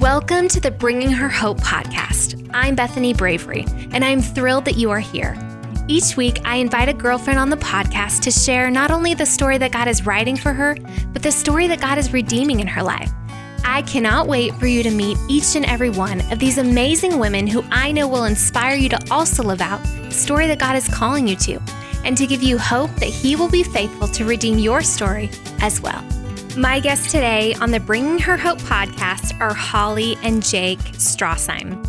Welcome to the Bringing Her Hope podcast. I'm Bethany Bravery, and I'm thrilled that you are here. Each week, I invite a girlfriend on the podcast to share not only the story that God is writing for her, but the story that God is redeeming in her life. I cannot wait for you to meet each and every one of these amazing women who I know will inspire you to also live out the story that God is calling you to, and to give you hope that He will be faithful to redeem your story as well. My guests today on the Bringing Her Hope podcast are Holly and Jake Strassheim.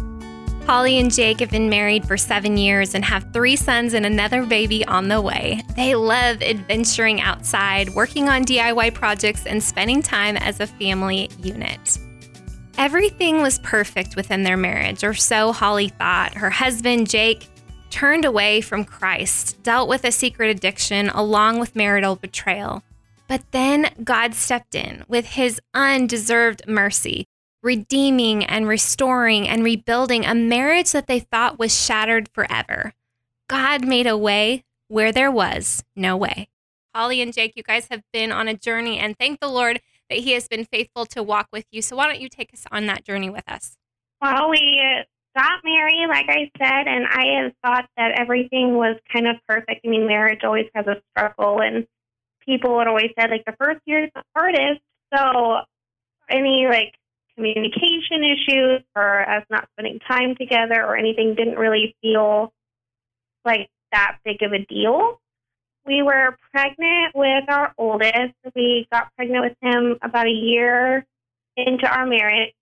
Holly and Jake have been married for seven years and have three sons and another baby on the way. They love adventuring outside, working on DIY projects, and spending time as a family unit. Everything was perfect within their marriage, or so Holly thought. Her husband, Jake, turned away from Christ, dealt with a secret addiction along with marital betrayal. But then God stepped in with his undeserved mercy, redeeming and restoring and rebuilding a marriage that they thought was shattered forever. God made a way where there was no way. Holly and Jake, you guys have been on a journey, and thank the Lord that He has been faithful to walk with you. So, why don't you take us on that journey with us? Well, we got married, like I said, and I had thought that everything was kind of perfect. I mean, marriage always has a struggle, and people had always said like the first year is the hardest. So any like communication issues or us not spending time together or anything didn't really feel like that big of a deal. We were pregnant with our oldest. We got pregnant with him about a year into our marriage.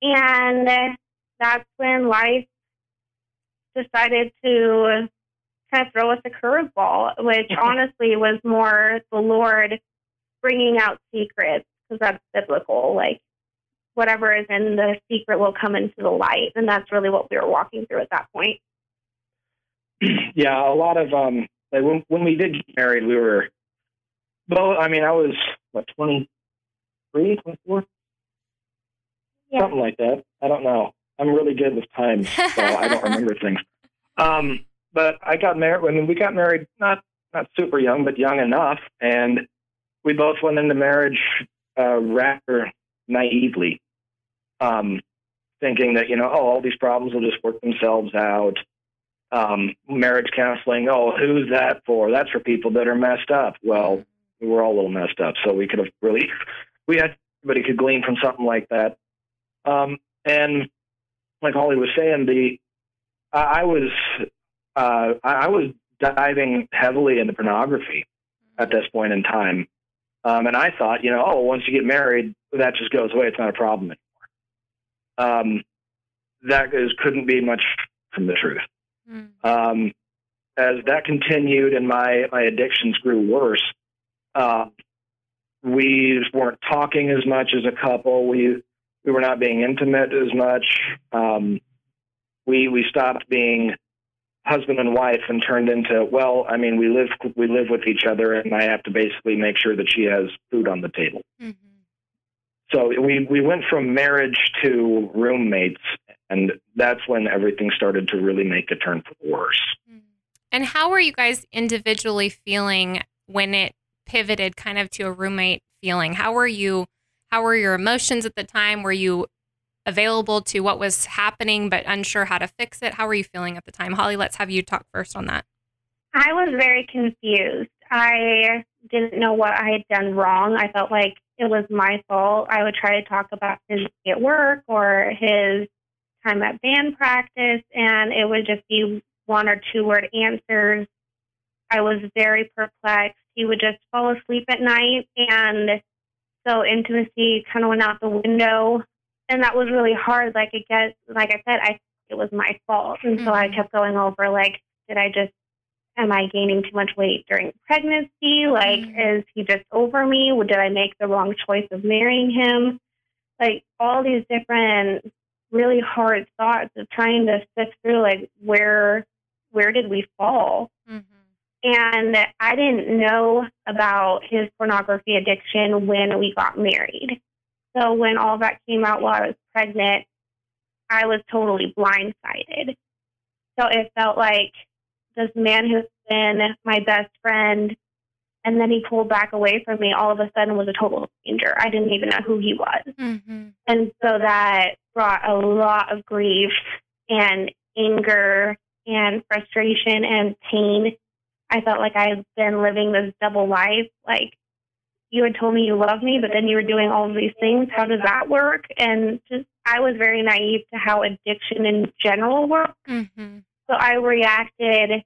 And that's when life decided to kind of throw us a curveball, which honestly was more the Lord bringing out secrets because that's biblical. Like whatever is in the secret will come into the light, and that's really what we were walking through at that point. Yeah, a lot of um, like when when we did get married, we were. Well, I mean, I was what 23, 24? Yeah. something like that. I don't know. I'm really good with time, so I don't remember things. Um, but I got married. I mean, we got married not not super young, but young enough, and we both went into marriage uh, rather naively, um, thinking that you know, oh, all these problems will just work themselves out. Um, marriage counseling, oh, who's that for? That's for people that are messed up. Well, we were all a little messed up, so we could have really, we had, everybody could glean from something like that. Um, and like Holly was saying, the I was uh, I, I was diving heavily into pornography at this point in time. Um, and I thought, you know, oh, once you get married, that just goes away. It's not a problem anymore. Um, that is, couldn't be much from the truth. Mm. Um, as that continued and my, my addictions grew worse, uh, we weren't talking as much as a couple. We, we were not being intimate as much. Um, we, we stopped being husband and wife and turned into well i mean we live we live with each other and i have to basically make sure that she has food on the table mm-hmm. so we we went from marriage to roommates and that's when everything started to really make a turn for the worse mm-hmm. and how were you guys individually feeling when it pivoted kind of to a roommate feeling how were you how were your emotions at the time were you available to what was happening but unsure how to fix it. How were you feeling at the time? Holly, let's have you talk first on that. I was very confused. I didn't know what I had done wrong. I felt like it was my fault. I would try to talk about his day at work or his time at band practice, and it would just be one or two word answers. I was very perplexed. He would just fall asleep at night, and so intimacy kind of went out the window and that was really hard. Like gets, like I said, I it was my fault, and mm-hmm. so I mm-hmm. kept going over like, did I just am I gaining too much weight during pregnancy? Like, mm-hmm. is he just over me? Did I make the wrong choice of marrying him? Like all these different really hard thoughts of trying to sift through like where where did we fall? Mm-hmm. And I didn't know about his pornography addiction when we got married. So when all that came out while I was pregnant, I was totally blindsided. So it felt like this man who's been my best friend and then he pulled back away from me all of a sudden was a total stranger. I didn't even know who he was. Mm-hmm. And so that brought a lot of grief and anger and frustration and pain. I felt like I had been living this double life. Like you had told me you loved me, but then you were doing all of these things. How does that work? And just I was very naive to how addiction in general works. Mm-hmm. So I reacted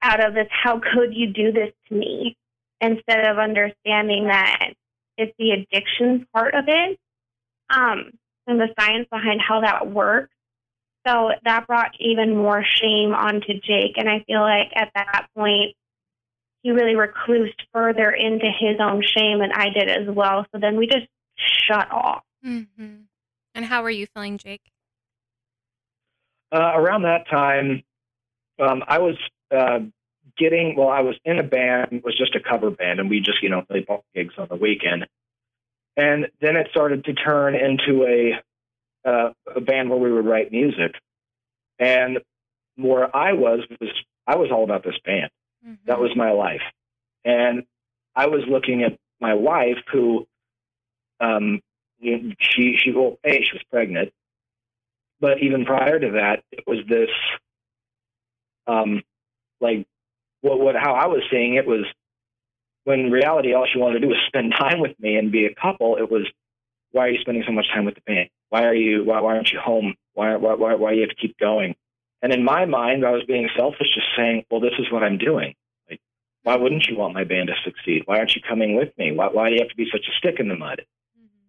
out of this, how could you do this to me? Instead of understanding that it's the addiction part of it um, and the science behind how that works. So that brought even more shame onto Jake. And I feel like at that point, he really reclused further into his own shame, and I did as well. So then we just shut off. Mm-hmm. And how were you feeling, Jake? Uh, around that time, um, I was uh, getting well. I was in a band, it was just a cover band, and we just you know played ball gigs on the weekend. And then it started to turn into a uh, a band where we would write music. And where I was was I was all about this band. Mm-hmm. That was my life. And I was looking at my wife, who um, she she well, a she was pregnant, but even prior to that, it was this um, like what what how I was seeing it was when in reality all she wanted to do was spend time with me and be a couple. It was why are you spending so much time with the band? Why are you why, why aren't you home? Why why why why do you have to keep going? And in my mind, I was being selfish, just saying, well, this is what I'm doing. Like, why wouldn't you want my band to succeed? Why aren't you coming with me? Why, why do you have to be such a stick in the mud?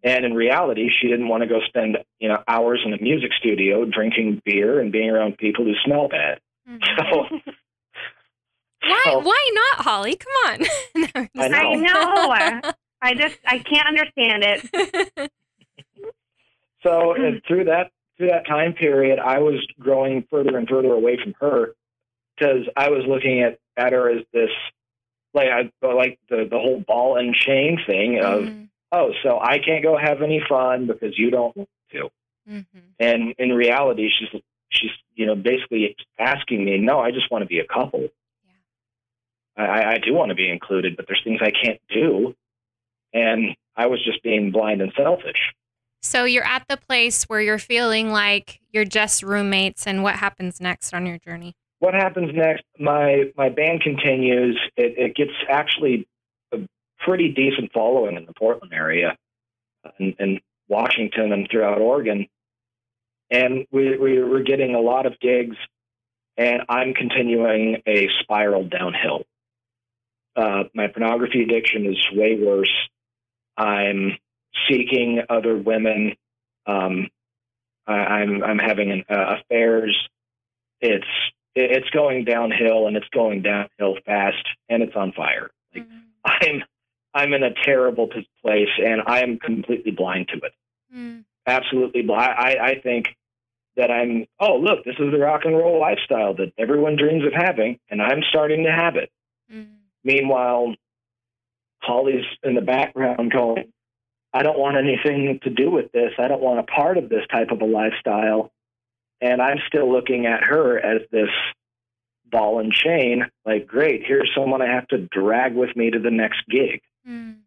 And in reality, she didn't want to go spend you know hours in a music studio drinking beer and being around people who smell bad. Mm-hmm. So. Why? So, why not, Holly? Come on. no, I know. I know. I just I can't understand it. so and through that through that time period, I was growing further and further away from her because I was looking at at her as this like I like the the whole ball and chain thing of. Mm oh, so I can't go have any fun because you don't want to. Mm-hmm. And in reality, she's she's you know basically asking me, no, I just want to be a couple. Yeah. I, I do want to be included, but there's things I can't do, and I was just being blind and selfish. So you're at the place where you're feeling like you're just roommates, and what happens next on your journey? What happens next? My my band continues. It, it gets actually a pretty decent following in the Portland area and, and Washington and throughout Oregon. And we, we we're getting a lot of gigs, and I'm continuing a spiral downhill. Uh, my pornography addiction is way worse. I'm seeking other women. Um, I, am I'm, I'm having uh, affairs. It's it's going downhill, and it's going downhill fast, and it's on fire. Like, mm-hmm. I'm I'm in a terrible place and I am completely blind to it. Mm. Absolutely blind. I, I think that I'm, oh, look, this is the rock and roll lifestyle that everyone dreams of having, and I'm starting to have it. Mm. Meanwhile, Holly's in the background going, I don't want anything to do with this. I don't want a part of this type of a lifestyle. And I'm still looking at her as this ball and chain, like, great, here's someone I have to drag with me to the next gig. Mm.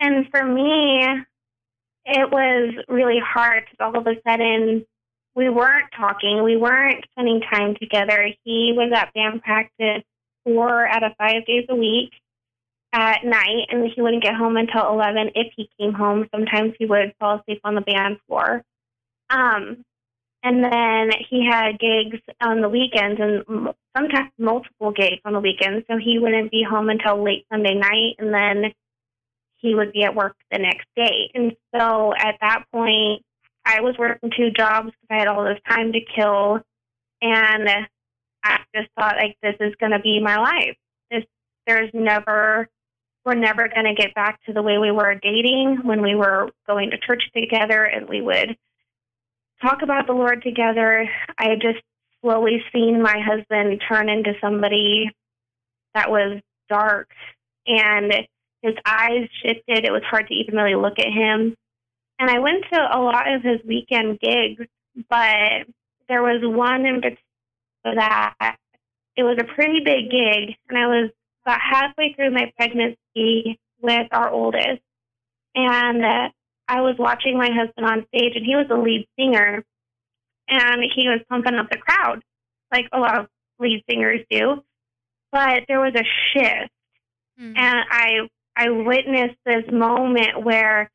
And for me, it was really hard because all of a sudden we weren't talking, we weren't spending time together. He was at band practice four out of five days a week at night, and he wouldn't get home until 11 if he came home. Sometimes he would fall asleep on the band floor. Um, and then he had gigs on the weekends and sometimes multiple gigs on the weekends. So he wouldn't be home until late Sunday night. And then he would be at work the next day. And so at that point, I was working two jobs because I had all this time to kill. And I just thought, like, this is going to be my life. This, there's never, we're never going to get back to the way we were dating when we were going to church together and we would talk about the Lord together. I had just slowly seen my husband turn into somebody that was dark and his eyes shifted. It was hard to even really look at him. And I went to a lot of his weekend gigs, but there was one in particular that it was a pretty big gig, and I was about halfway through my pregnancy with our oldest. And uh, I was watching my husband on stage, and he was the lead singer, and he was pumping up the crowd like a lot of lead singers do. But there was a shift, mm-hmm. and I I witnessed this moment where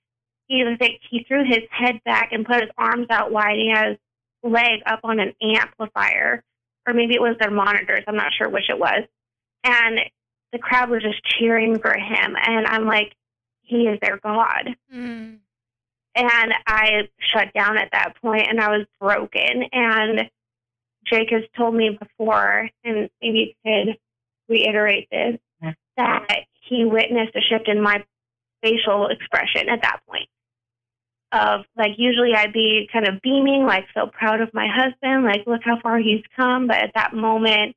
he was like he threw his head back and put his arms out wide. He had his leg up on an amplifier, or maybe it was their monitors. I'm not sure which it was, and the crowd was just cheering for him. And I'm like, he is their God. Mm. And I shut down at that point and I was broken. And Jake has told me before, and maybe you could reiterate this, that he witnessed a shift in my facial expression at that point. Of like, usually I'd be kind of beaming, like so proud of my husband, like, look how far he's come. But at that moment,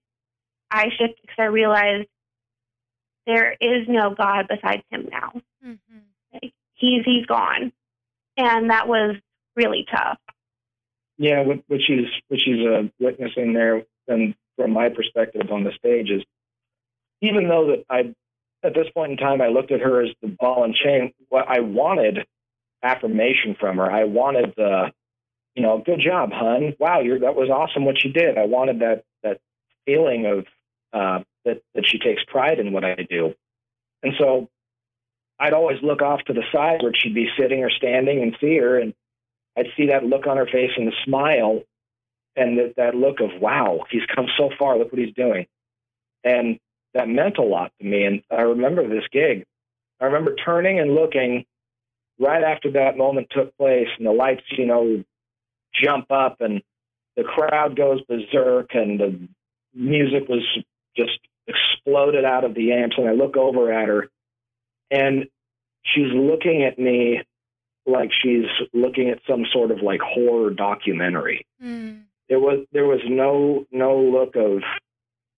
I shifted because I realized there is no God besides him now. Mm-hmm. Like, he's he's gone, and that was really tough. Yeah, what, what she's what she's uh, witnessing there, and from my perspective on the stage is, even though that I, at this point in time, I looked at her as the ball and chain. What I wanted affirmation from her. I wanted the, you know, good job, hun. Wow, you're that was awesome what you did. I wanted that that feeling of uh, that that she takes pride in what I do. And so I'd always look off to the side where she'd be sitting or standing and see her, and I'd see that look on her face and the smile, and that, that look of wow, he's come so far. Look what he's doing, and that meant a lot to me. And I remember this gig. I remember turning and looking right after that moment took place, and the lights, you know, jump up, and the crowd goes berserk, and the music was just exploded out of the amps and I look over at her and she's looking at me like she's looking at some sort of like horror documentary. Mm. It was there was no no look of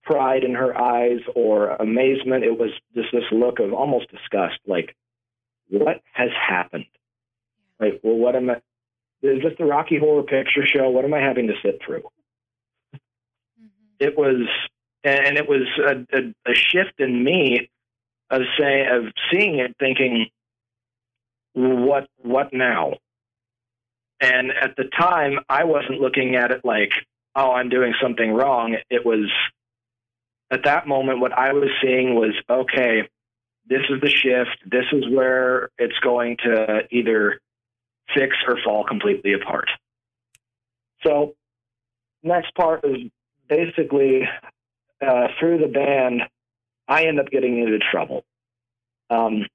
pride in her eyes or amazement. It was just this look of almost disgust, like what has happened? Like, well, what am I? Is this the Rocky Horror Picture Show? What am I having to sit through? Mm-hmm. It was and it was a, a, a shift in me of saying of seeing it, thinking, what what now? And at the time, I wasn't looking at it like, oh, I'm doing something wrong. It was at that moment what I was seeing was, okay, this is the shift. This is where it's going to either fix or fall completely apart. So, next part is basically uh, through the band, I end up getting into trouble. Um,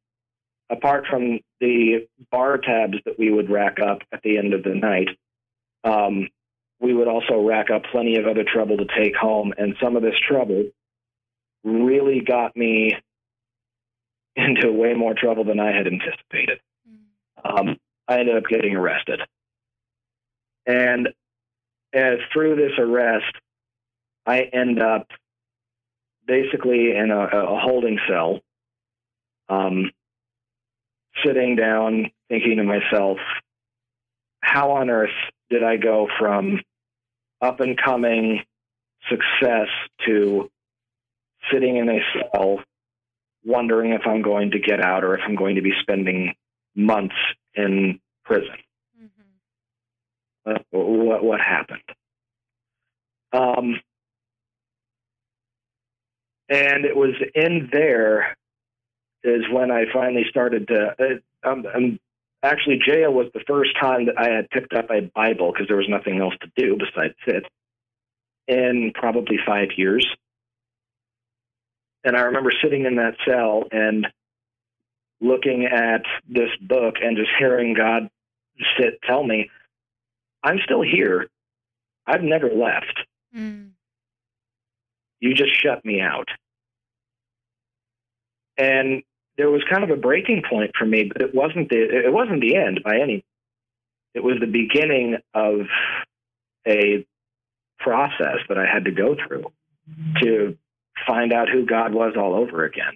apart from the bar tabs that we would rack up at the end of the night, um, we would also rack up plenty of other trouble to take home. And some of this trouble really got me into way more trouble than I had anticipated. Um, I ended up getting arrested. And through this arrest, I end up basically in a, a holding cell, um, sitting down, thinking to myself, how on earth did I go from up and coming success to sitting in a cell, wondering if I'm going to get out or if I'm going to be spending months in prison? Mm-hmm. Uh, what, what happened? Um, and it was in there is when I finally started to. Uh, um, um, actually, jail was the first time that I had picked up a Bible because there was nothing else to do besides sit in probably five years. And I remember sitting in that cell and looking at this book and just hearing God sit tell me, I'm still here. I've never left. Mm. You just shut me out. And there was kind of a breaking point for me, but it wasn't the it wasn't the end by any. It was the beginning of a process that I had to go through to find out who God was all over again.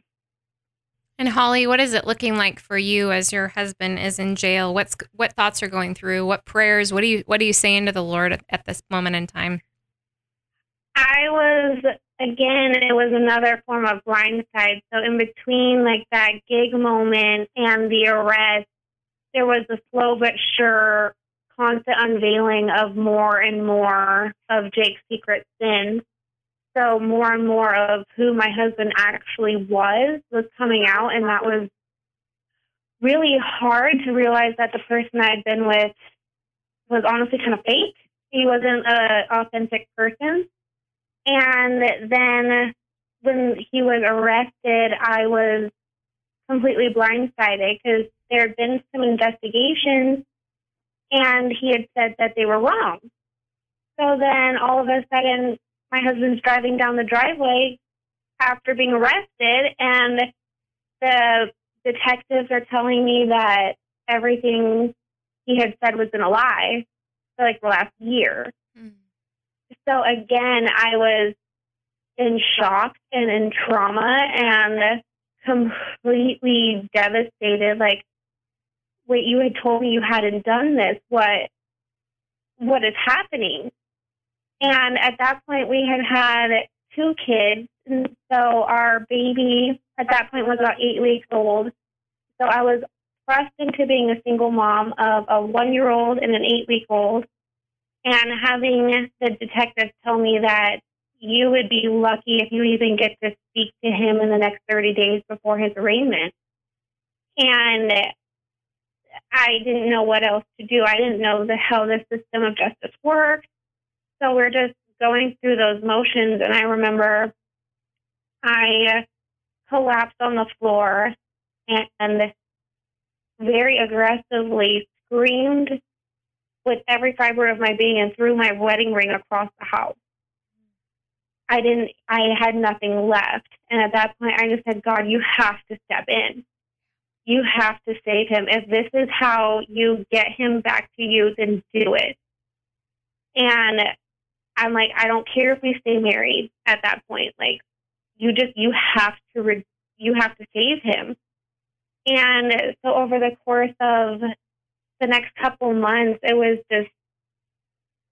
And Holly, what is it looking like for you as your husband is in jail? What's what thoughts are going through? What prayers? What do you what are you saying to the Lord at, at this moment in time? I was again it was another form of blindside. So in between like that gig moment and the arrest, there was a slow but sure constant unveiling of more and more of Jake's secret sins. So more and more of who my husband actually was was coming out, and that was really hard to realize that the person I'd been with was honestly kind of fake. He wasn't an authentic person. And then when he was arrested, I was completely blindsided because there had been some investigations and he had said that they were wrong. So then all of a sudden, my husband's driving down the driveway after being arrested, and the detectives are telling me that everything he had said was in a lie for like the last year. So again, I was in shock and in trauma and completely devastated. Like, wait, you had told me you hadn't done this. What, what is happening? And at that point, we had had two kids. And so our baby at that point was about eight weeks old. So I was thrust into being a single mom of a one year old and an eight week old. And having the detective tell me that you would be lucky if you even get to speak to him in the next 30 days before his arraignment. And I didn't know what else to do. I didn't know the, how the system of justice works. So we're just going through those motions. And I remember I collapsed on the floor and very aggressively screamed with every fiber of my being and threw my wedding ring across the house. I didn't, I had nothing left. And at that point, I just said, God, you have to step in. You have to save him. If this is how you get him back to you, then do it. And I'm like, I don't care if we stay married at that point. Like, you just, you have to, re- you have to save him. And so over the course of the next couple months, it was just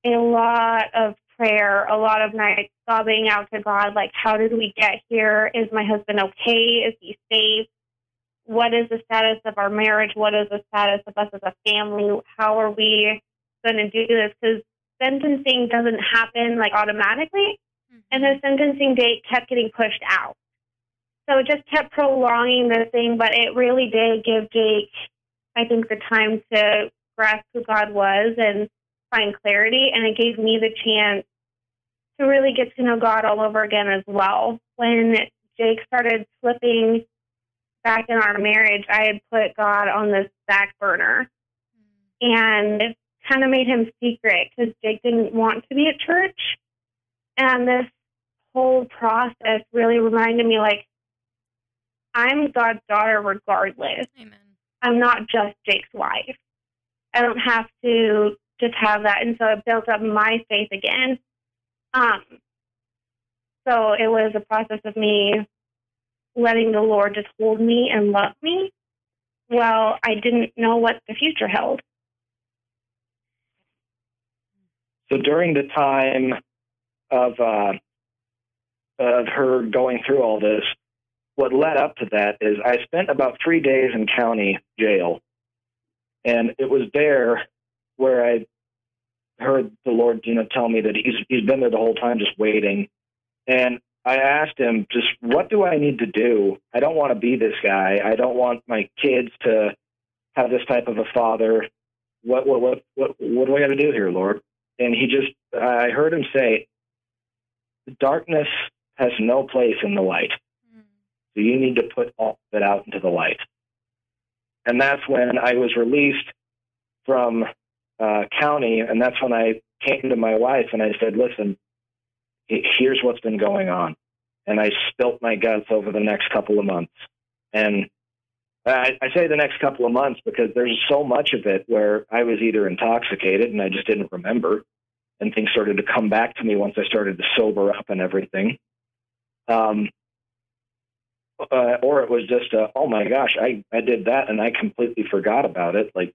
a lot of prayer, a lot of nights sobbing out to God, like, how did we get here? Is my husband okay? Is he safe? What is the status of our marriage? What is the status of us as a family? How are we going to do this? Because sentencing doesn't happen like automatically, mm-hmm. and the sentencing date kept getting pushed out. So it just kept prolonging the thing, but it really did give Jake, I think, the time to grasp who God was and find clarity, and it gave me the chance to really get to know God all over again as well. When Jake started slipping back in our marriage, I had put God on this back burner and it kind of made him secret because Jake didn't want to be at church. And this whole process really reminded me like, I'm God's daughter regardless. Amen. I'm not just Jake's wife. I don't have to just have that. And so it built up my faith again. Um, so it was a process of me letting the Lord just hold me and love me. Well, I didn't know what the future held. So during the time of uh, of her going through all this, what led up to that is I spent about three days in county jail, and it was there where I heard the Lord, you know, tell me that he's he's been there the whole time, just waiting. And I asked him, just what do I need to do? I don't want to be this guy. I don't want my kids to have this type of a father. What what what what, what do I got to do here, Lord? And he just, I heard him say, darkness has no place in the light. So you need to put all of it out into the light. And that's when I was released from uh, county, and that's when I came to my wife and I said, "Listen, here's what's been going on," and I spilt my guts over the next couple of months. And I, I say the next couple of months because there's so much of it where I was either intoxicated and I just didn't remember, and things started to come back to me once I started to sober up and everything. Um, uh, or it was just, a, oh my gosh, I, I did that and I completely forgot about it. Like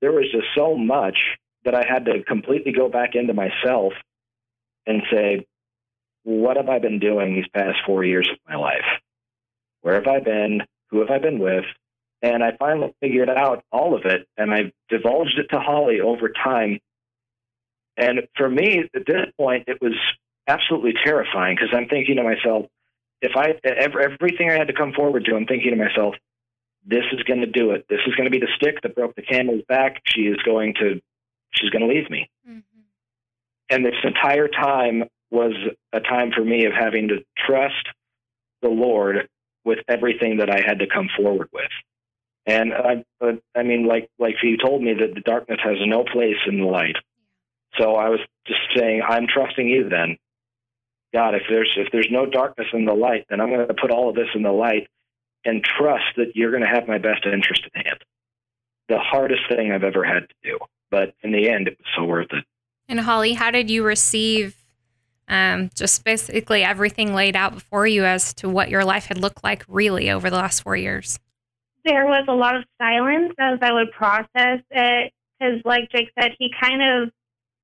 there was just so much that I had to completely go back into myself and say, what have I been doing these past four years of my life? Where have I been? Who have I been with? And I finally figured out all of it, and I divulged it to Holly over time. And for me, at this point, it was absolutely terrifying because I'm thinking to myself, if I every, everything I had to come forward to, I'm thinking to myself, this is going to do it. This is going to be the stick that broke the camel's back. She is going to, she's going to leave me. Mm-hmm. And this entire time was a time for me of having to trust the Lord with everything that I had to come forward with. And I, I mean, like like you told me that the darkness has no place in the light. So I was just saying, I'm trusting you. Then, God, if there's if there's no darkness in the light, then I'm going to put all of this in the light and trust that you're going to have my best interest at hand. The hardest thing I've ever had to do, but in the end, it was so worth it. And Holly, how did you receive um, just basically everything laid out before you as to what your life had looked like really over the last four years? There was a lot of silence as I would process it. Because, like Jake said, he kind of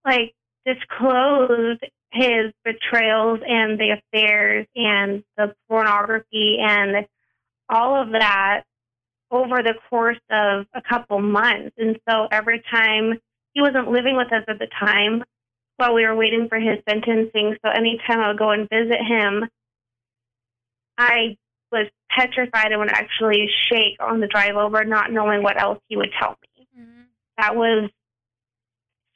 like disclosed his betrayals and the affairs and the pornography and all of that over the course of a couple months. And so every time he wasn't living with us at the time while we were waiting for his sentencing. So anytime I would go and visit him, I was petrified and would actually shake on the drive over, not knowing what else he would tell me. Mm-hmm. That was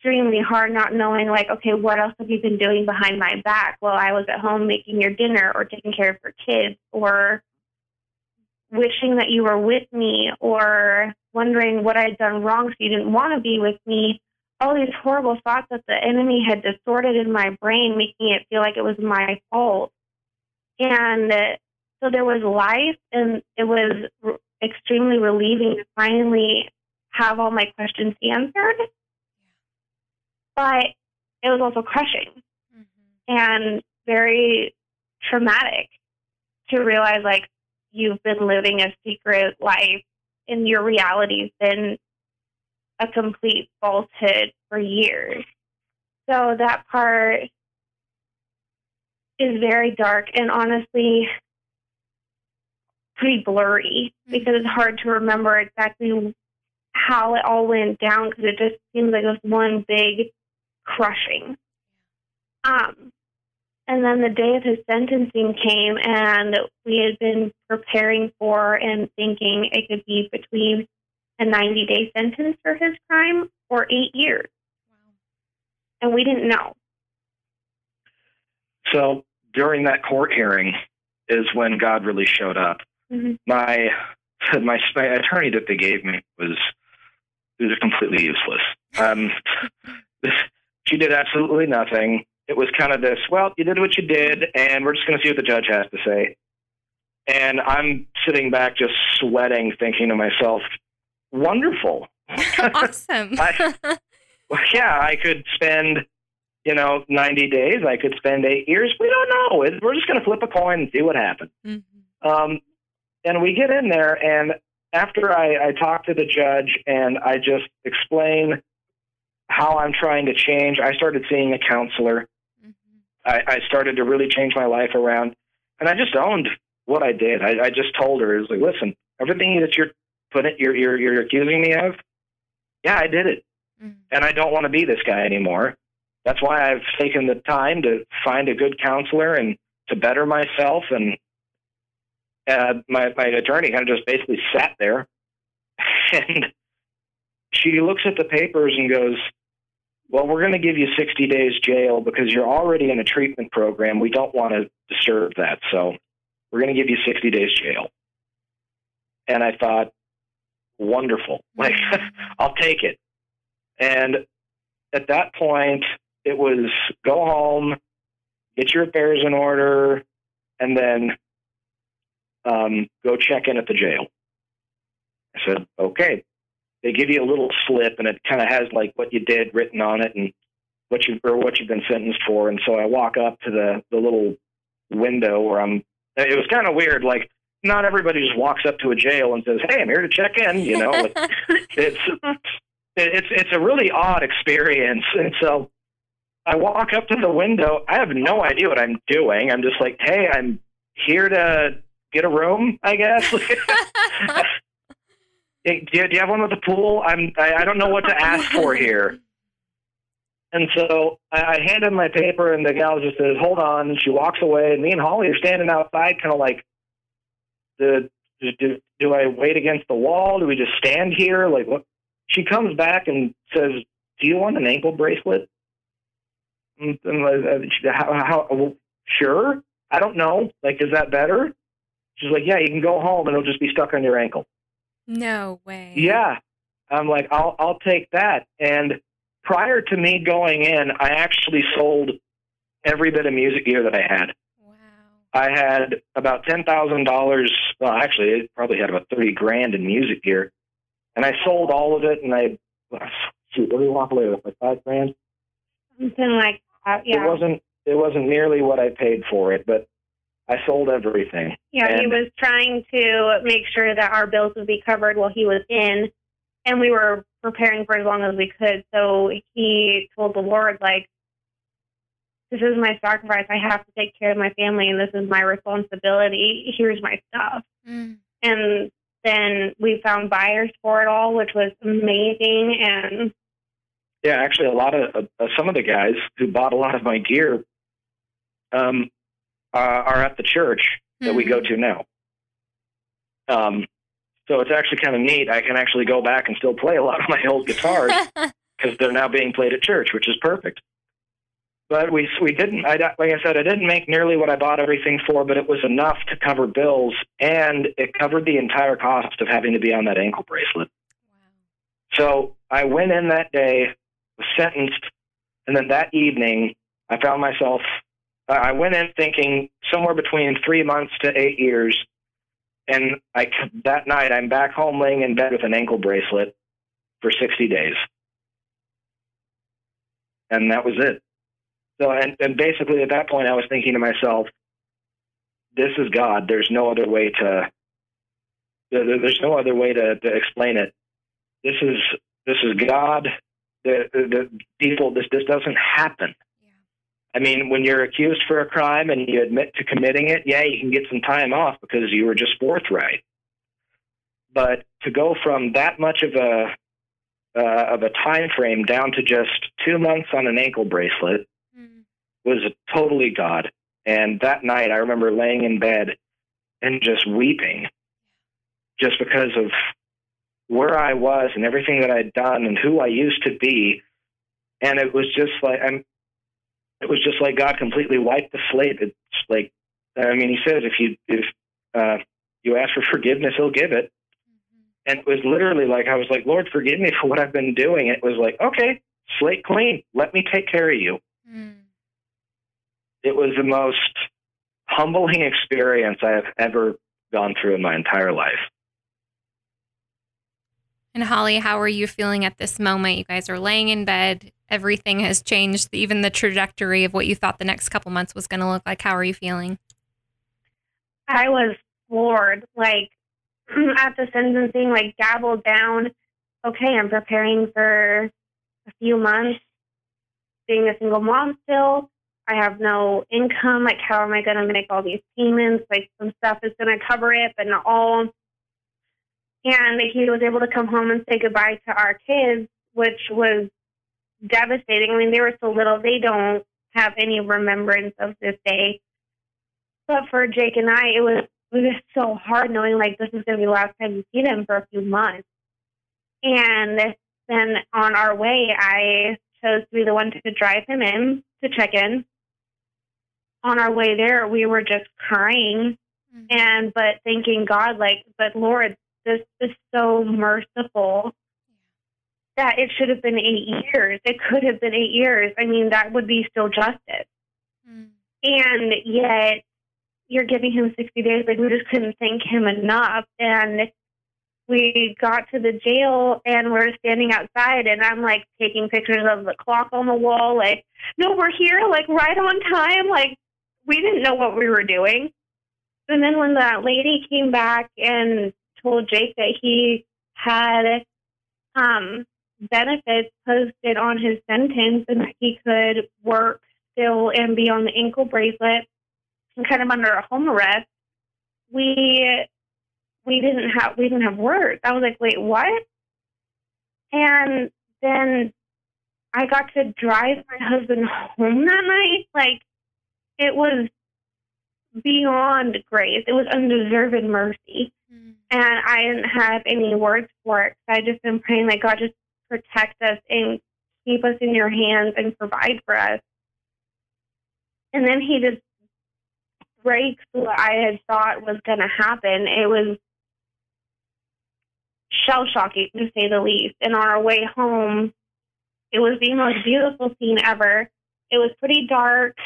extremely hard, not knowing, like, okay, what else have you been doing behind my back while I was at home making your dinner or taking care of your kids or wishing that you were with me or wondering what I'd done wrong so you didn't want to be with me all these horrible thoughts that the enemy had distorted in my brain, making it feel like it was my fault. And uh, so there was life, and it was extremely relieving to finally have all my questions answered. But it was also crushing mm-hmm. and very traumatic to realize like you've been living a secret life and your reality's been a complete falsehood for years. So that part is very dark and honestly pretty blurry mm-hmm. because it's hard to remember exactly how it all went down because it just seems like it was one big crushing. Um, and then the day of his sentencing came, and we had been preparing for and thinking it could be between a 90 day sentence for his crime or eight years. Wow. And we didn't know. So during that court hearing is when God really showed up. Mm-hmm. My, my my attorney that they gave me was was completely useless. Um, she did absolutely nothing. It was kind of this, well, you did what you did, and we're just going to see what the judge has to say. And I'm sitting back just sweating, thinking to myself, wonderful. Awesome. I, yeah, I could spend, you know, 90 days. I could spend eight years. We don't know. We're just going to flip a coin and see what happens. Mm-hmm. Um, and we get in there, and after I, I talk to the judge and I just explain how I'm trying to change, I started seeing a counselor. Mm-hmm. I, I started to really change my life around, and I just owned what I did. I, I just told her, "Is like, listen, everything that you're putting, you're you're you're accusing me of? Yeah, I did it. Mm-hmm. And I don't want to be this guy anymore. That's why I've taken the time to find a good counselor and to better myself and uh, my my attorney kind of just basically sat there and she looks at the papers and goes, Well, we're going to give you 60 days jail because you're already in a treatment program. We don't want to disturb that. So we're going to give you 60 days jail. And I thought, wonderful. Like, I'll take it. And at that point, it was go home, get your affairs in order, and then um, go check in at the jail. I said, okay. They give you a little slip, and it kind of has like what you did written on it, and what you or what you've been sentenced for. And so I walk up to the the little window where I'm. It was kind of weird. Like not everybody just walks up to a jail and says, "Hey, I'm here to check in." You know, it's it's it's a really odd experience, and so I walk up to the window. I have no idea what I'm doing. I'm just like, "Hey, I'm here to get a room," I guess. hey, do, you, do you have one with a pool? I'm I, I don't know what to ask for here. And so I, I hand him my paper, and the gal just says, "Hold on." And she walks away, and me and Holly are standing outside, kind of like, "The do, do, do I wait against the wall? Do we just stand here? Like, what?" She comes back and says, "Do you want an ankle bracelet?" And, and uh, how, how, well, sure. I don't know. Like, is that better? She's like, "Yeah, you can go home, and it'll just be stuck on your ankle." No way. Yeah. I'm like, I'll I'll take that. And prior to me going in, I actually sold every bit of music gear that I had. Wow. I had about ten thousand dollars. Well, actually, it probably had about thirty grand in music gear, and I sold all of it. And I, shoot, what do you walk away with? Like five grand? Something like that. Yeah. It wasn't. It wasn't nearly what I paid for it, but I sold everything. Yeah, and he was trying to make sure that our bills would be covered while he was in, and we were preparing for as long as we could. So he told the Lord, like, this is my sacrifice. I have to take care of my family, and this is my responsibility. Here's my stuff. Mm. And then we found buyers for it all, which was amazing. And Yeah, actually, a lot of uh, some of the guys who bought a lot of my gear um, uh, are at the church that we go to now. Um, so it's actually kind of neat. I can actually go back and still play a lot of my old guitars because they're now being played at church, which is perfect. But we we didn't. I like I said, I didn't make nearly what I bought everything for, but it was enough to cover bills, and it covered the entire cost of having to be on that ankle bracelet. So I went in that day, was sentenced, and then that evening I found myself. I went in thinking somewhere between three months to eight years, and I that night I'm back home laying in bed with an ankle bracelet for 60 days, and that was it. So and, and basically at that point I was thinking to myself, this is God. There's no other way to. There's no other way to, to explain it. This is this is God. The, the, the people. This this doesn't happen. I mean, when you're accused for a crime and you admit to committing it, yeah, you can get some time off because you were just forthright. But to go from that much of a uh, of a time frame down to just two months on an ankle bracelet Mm. was totally God. And that night, I remember laying in bed and just weeping, just because of where I was and everything that I'd done and who I used to be. And it was just like I'm. It was just like God completely wiped the slate. It's like, I mean, He says if you if uh, you ask for forgiveness, He'll give it. And it was literally like I was like, Lord, forgive me for what I've been doing. It was like, okay, slate clean. Let me take care of you Mm. it was the most humbling experience I have ever gone through in my entire life. And Holly, how are you feeling at this moment? You guys are laying in bed. Everything has changed, even the trajectory of what you thought the next couple months was going to look like. How are you feeling? I was floored. Like at the sentencing, like dabbled down. Okay, I'm preparing for a few months, being a single mom still. I have no income. Like, how am I going to make all these payments? Like, some stuff is going to cover it, but not all. And he was able to come home and say goodbye to our kids, which was devastating. I mean, they were so little, they don't have any remembrance of this day. But for Jake and I, it was it was so hard knowing like this is going to be the last time we see them for a few months. And then on our way, I chose to be the one to drive him in to check in. On our way there, we were just crying Mhm. and but thanking God, like, but Lord, this is so merciful that it should have been eight years. It could have been eight years. I mean, that would be still justice. Mm. And yet, you're giving him 60 days. Like, we just couldn't thank him enough. And we got to the jail and we're standing outside, and I'm like taking pictures of the clock on the wall. Like, no, we're here, like, right on time. Like, we didn't know what we were doing. And then when that lady came back and told Jake that he had um, benefits posted on his sentence and that he could work still and be on the ankle bracelet and kind of under a home arrest, we we didn't have we didn't have words. I was like, wait, what? And then I got to drive my husband home that night. Like it was beyond grace. It was undeserved mercy. And I didn't have any words for it. I just been praying that God just protect us and keep us in your hands and provide for us. And then he just breaks what I had thought was going to happen. It was shell shocking to say the least. And on our way home, it was the most beautiful scene ever. It was pretty dark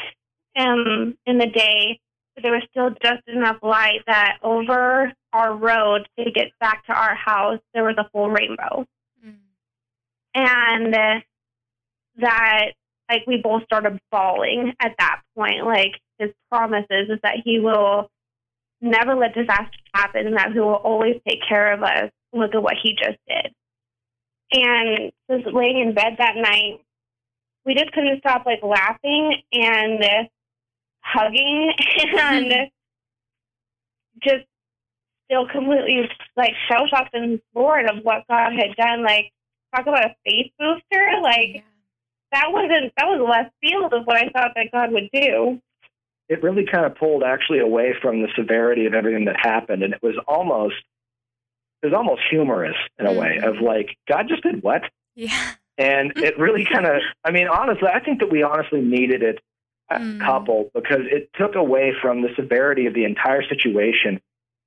um, in the day, there was still just enough light that over our road to get back to our house, there was a full rainbow. Mm. And that, like, we both started bawling at that point. Like, his promises is that he will never let disaster happen and that he will always take care of us. Look at what he just did. And just laying in bed that night, we just couldn't stop like laughing and hugging and just still completely like shell shocked and bored of what God had done. Like talk about a faith booster. Like yeah. that wasn't that was left field of what I thought that God would do it really kind of pulled actually away from the severity of everything that happened, and it was almost it was almost humorous in a mm-hmm. way of like God just did what? Yeah. And it really kind of, I mean, honestly, I think that we honestly needed it a mm. couple because it took away from the severity of the entire situation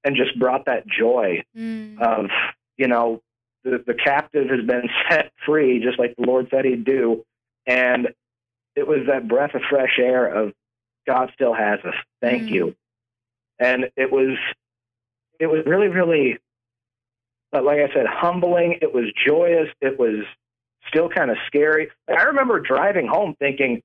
and just brought that joy mm. of, you know, the, the captive has been set free, just like the Lord said he'd do. And it was that breath of fresh air of God still has us. Thank mm-hmm. you. And it was, it was really, really, like I said, humbling. It was joyous. It was still kind of scary. I remember driving home thinking,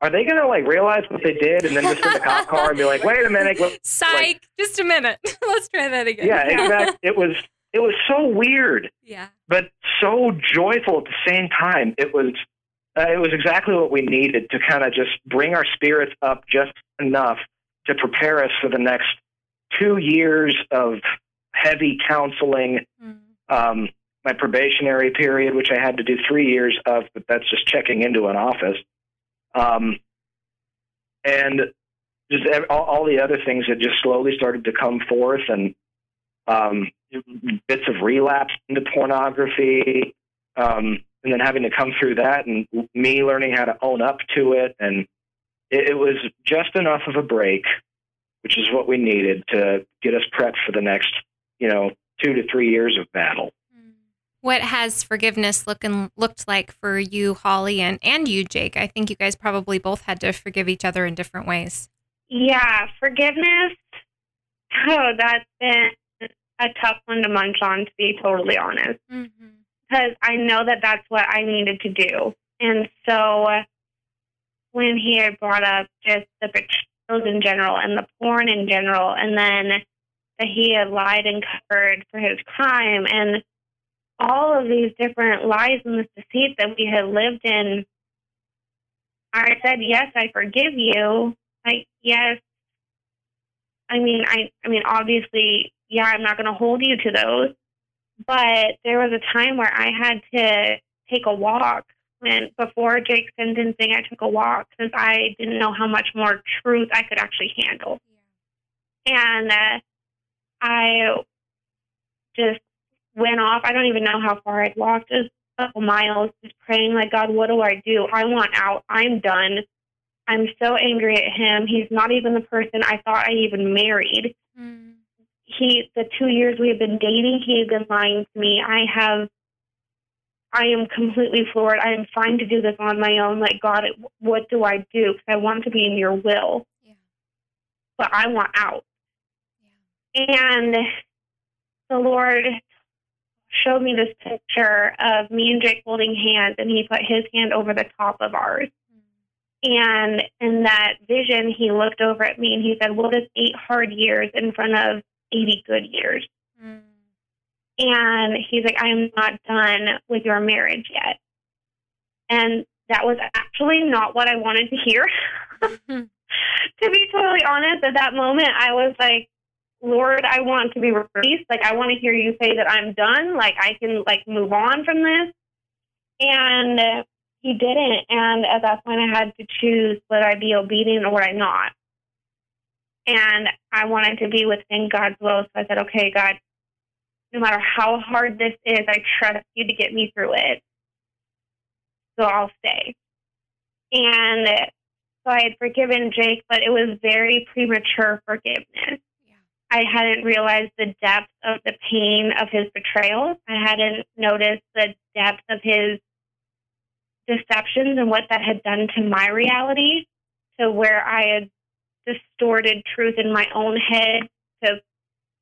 are they going to like realize what they did and then just in the cop car and be like, wait a minute. Psych. Like, just a minute. Let's try that again. Yeah, exactly. it was, it was so weird. Yeah. But so joyful at the same time. It was, uh, it was exactly what we needed to kind of just bring our spirits up just enough to prepare us for the next two years of heavy counseling. Mm. Um, my probationary period, which I had to do three years of, but that's just checking into an office. Um, and just all, all, the other things that just slowly started to come forth and um, bits of relapse into pornography, um, and then having to come through that and me learning how to own up to it. And it, it was just enough of a break which is what we needed to get us prepped for the next you know two to three years of battle what has forgiveness looking looked like for you holly and and you jake? I think you guys probably both had to forgive each other in different ways. Yeah forgiveness? Oh that's been a tough one to munch on to be totally honest. Mm-hmm. Because I know that that's what I needed to do. And so when he had brought up just the betrayals in general and the porn in general, and then that he had lied and covered for his crime, and all of these different lies and this deceit that we had lived in, I said, "Yes, I forgive you." Like, yes. I mean, I, I mean, obviously, yeah, I'm not going to hold you to those but there was a time where I had to take a walk. And before Jake's sentencing, I took a walk because I didn't know how much more truth I could actually handle. Yeah. And uh, I just went off. I don't even know how far I'd walked, just a couple miles, just praying, like, God, what do I do? I want out. I'm done. I'm so angry at him. He's not even the person I thought I even married. Mm he the two years we have been dating, he has been lying to me. I have I am completely floored. I am trying to do this on my own. Like God, what do I do? Because I want to be in your will, yeah. but I want out. Yeah. And the Lord showed me this picture of me and Jake holding hands, and He put His hand over the top of ours. And in that vision, he looked over at me and he said, Well, What is eight hard years in front of 80 good years. Mm. And he's like, I am not done with your marriage yet. And that was actually not what I wanted to hear. To be totally honest, at that moment, I was like, Lord, I want to be released. Like, I want to hear you say that I'm done. Like, I can, like, move on from this. And he didn't. And at that point, I had to choose would I be obedient or would I not? And I wanted to be within God's will. So I said, okay, God, no matter how hard this is, I trust you to get me through it. So I'll stay. And so I had forgiven Jake, but it was very premature forgiveness. I hadn't realized the depth of the pain of his betrayal. I hadn't noticed the depth of his deceptions and what that had done to my reality, to where I had distorted truth in my own head to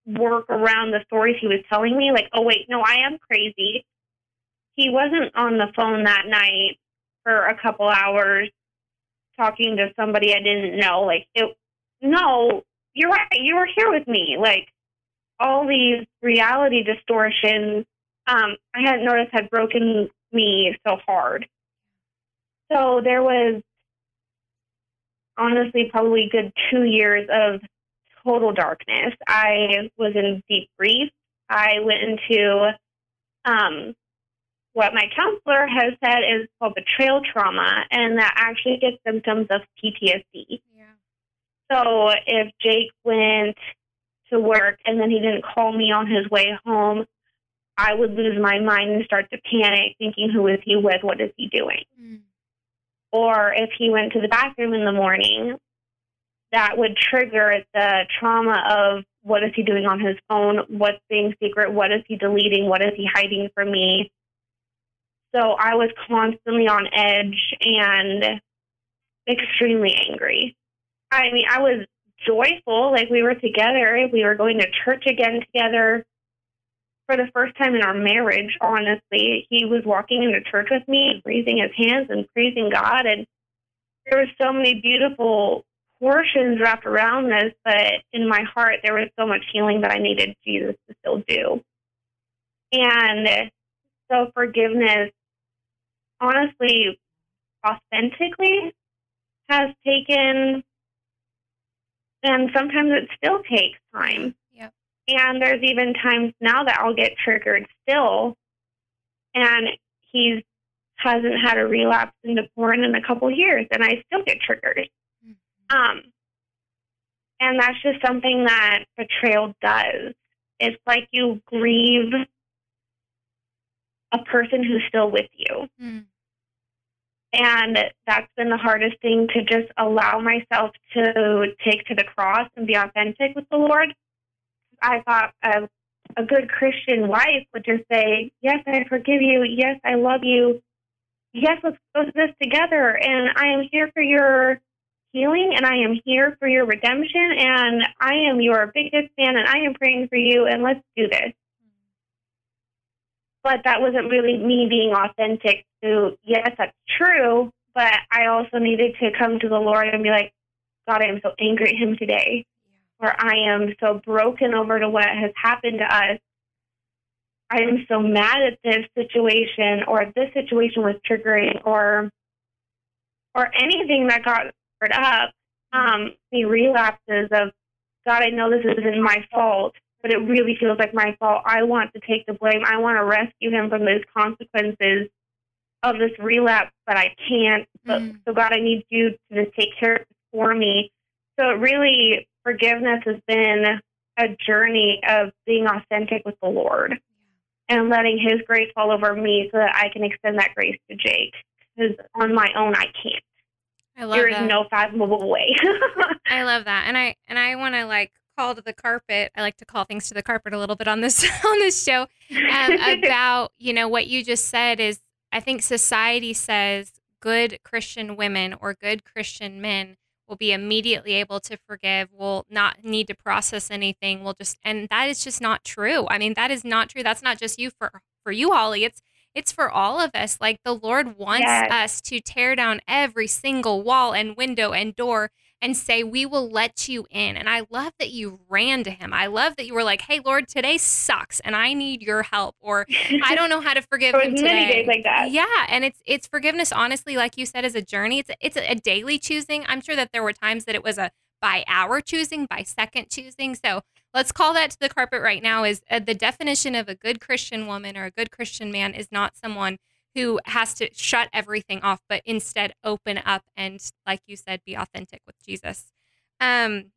work around the stories he was telling me. Like, oh, wait, no, I am crazy. He wasn't on the phone that night for a couple hours talking to somebody I didn't know. Like, it, no, you're right. You were here with me. Like, all these reality distortions, um, I hadn't noticed had broken me so hard. So there was honestly probably good two years of total darkness. I was in deep grief. I went into um, what my counselor has said is called betrayal trauma, and that actually gets symptoms of PTSD. So if Jake went to work and then he didn't call me on his way home, I would lose my mind and start to panic, thinking, "Who is he with? What is he doing?" Mm. Or if he went to the bathroom in the morning, that would trigger the trauma of what is he doing on his phone? What's being secret? What is he deleting? What is he hiding from me? So I was constantly on edge and extremely angry. I mean, I was joyful, like we were together. We were going to church again together for the first time in our marriage, honestly. He was walking into church with me, raising his hands and praising God. And there were so many beautiful portions wrapped around this, but in my heart, there was so much healing that I needed Jesus to still do. And so forgiveness, honestly, authentically, has taken, and sometimes it still takes time. Yep. And there's even times now that I'll get triggered still, and he hasn't had a relapse into porn in a couple years, and I still get triggered. Um, and that's just something that betrayal does. It's like you grieve a person who's still with you. Mm. And that's been the hardest thing to just allow myself to take to the cross and be authentic with the Lord. I thought a, a good Christian wife would just say, Yes, I forgive you. Yes, I love you. Yes, let's go this together. And I am here for your healing and I am here for your redemption and I am your biggest fan and I am praying for you and let's do this. But that wasn't really me being authentic to, yes, that's true, but I also needed to come to the Lord and be like, God, I am so angry at him today. Or I am so broken over to what has happened to us. I am so mad at this situation or this situation was triggering or or anything that got stirred up, um, the relapses of, God, I know this isn't my fault, but it really feels like my fault. I want to take the blame. I want to rescue him from those consequences of this relapse, but I can't. Mm. So, God, I need you to just take care of it for me. So, it really, forgiveness has been a journey of being authentic with the Lord and letting His grace fall over me so that I can extend that grace to Jake. Because on my own, I can't. I love there is no fathomable way. I love that, and I and I want to like call to the carpet. I like to call things to the carpet a little bit on this on this show um, about you know what you just said is I think society says good Christian women or good Christian men will be immediately able to forgive, will not need to process anything, will just and that is just not true. I mean, that is not true. That's not just you for for you, Holly. It's it's for all of us. Like the Lord wants yes. us to tear down every single wall and window and door and say, We will let you in. And I love that you ran to him. I love that you were like, Hey, Lord, today sucks and I need your help. Or I don't know how to forgive him today. Many days like that. Yeah. And it's it's forgiveness, honestly, like you said, is a journey. It's a, it's a daily choosing. I'm sure that there were times that it was a by our choosing, by second choosing. So let's call that to the carpet right now is uh, the definition of a good Christian woman or a good Christian man is not someone who has to shut everything off, but instead open up and, like you said, be authentic with Jesus. Um,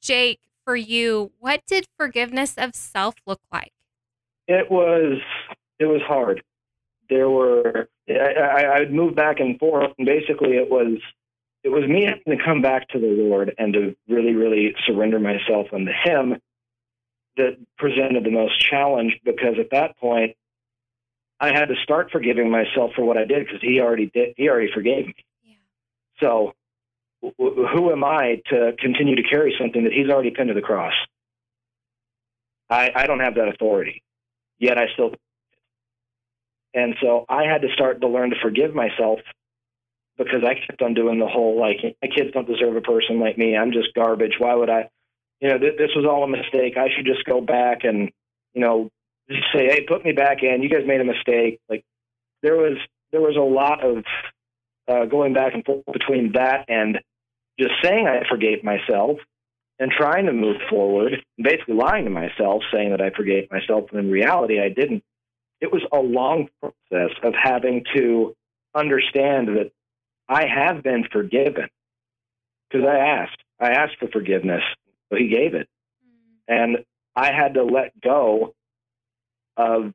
Jake, for you, what did forgiveness of self look like? It was it was hard. There were I, I, I'd move back and forth, and basically it was it was me having to come back to the Lord and to really, really surrender myself unto Him that presented the most challenge because at that point I had to start forgiving myself for what I did because He already did. He already forgave me. Yeah. So w- who am I to continue to carry something that He's already pinned to the cross? I, I don't have that authority. Yet I still. And so I had to start to learn to forgive myself because I kept on doing the whole like my kids don't deserve a person like me. I'm just garbage. Why would I? You know, th- this was all a mistake. I should just go back and you know just say, hey, put me back in. You guys made a mistake. Like there was there was a lot of uh, going back and forth between that and just saying I forgave myself and trying to move forward, basically lying to myself, saying that I forgave myself, when in reality I didn't. It was a long process of having to understand that I have been forgiven because I asked. I asked for forgiveness, so He gave it, mm. and I had to let go of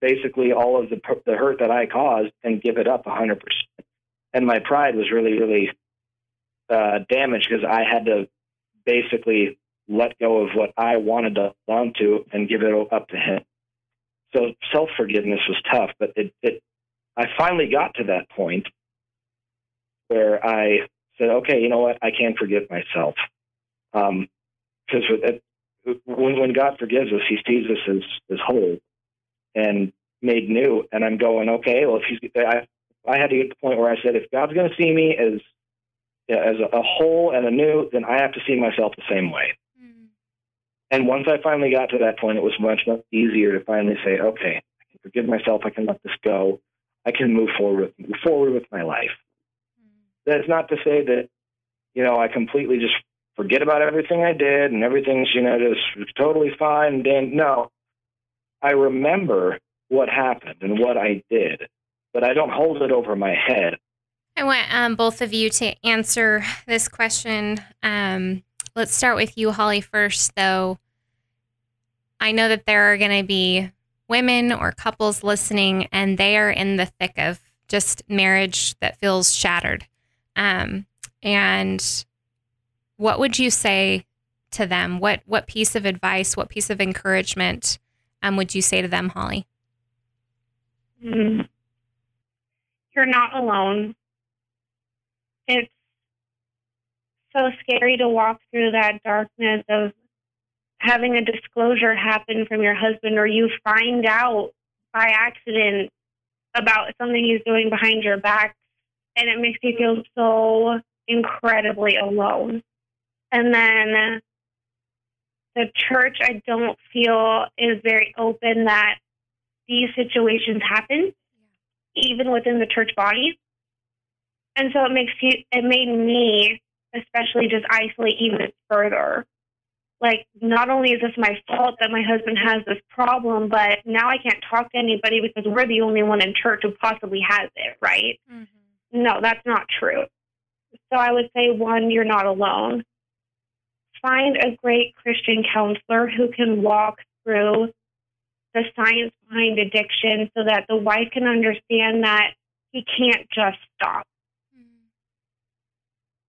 basically all of the the hurt that I caused and give it up 100%. And my pride was really, really uh, damaged because I had to basically let go of what I wanted to belong to and give it up to Him. So self forgiveness was tough, but it, it I finally got to that point where I said, okay, you know what, I can forgive myself. Because um, when, when God forgives us, He sees us as, as whole and made new. And I'm going, okay, well, if He's, I, I had to get to the point where I said, if God's going to see me as as a, whole and a new, then I have to see myself the same way. Mm. And once I finally got to that point, it was much, much easier to finally say, okay, I can forgive myself. I can let this go. I can move forward, move forward with my life. That's not to say that, you know, I completely just forget about everything I did and everything's, you know, just totally fine. And then, no, I remember what happened and what I did, but I don't hold it over my head. I want um, both of you to answer this question. Um, let's start with you, Holly, first, though. I know that there are going to be women or couples listening, and they are in the thick of just marriage that feels shattered. Um, and what would you say to them? What what piece of advice, what piece of encouragement um, would you say to them, Holly? Mm-hmm. You're not alone. It's so scary to walk through that darkness of having a disclosure happen from your husband or you find out by accident about something he's doing behind your back and it makes you feel so incredibly alone. And then the church, I don't feel is very open that these situations happen, even within the church body. And so it makes you, it made me especially just isolate even further. Like, not only is this my fault that my husband has this problem, but now I can't talk to anybody because we're the only one in church who possibly has it, right? Mm-hmm. No, that's not true. So I would say one, you're not alone. Find a great Christian counselor who can walk through the science behind addiction so that the wife can understand that he can't just stop.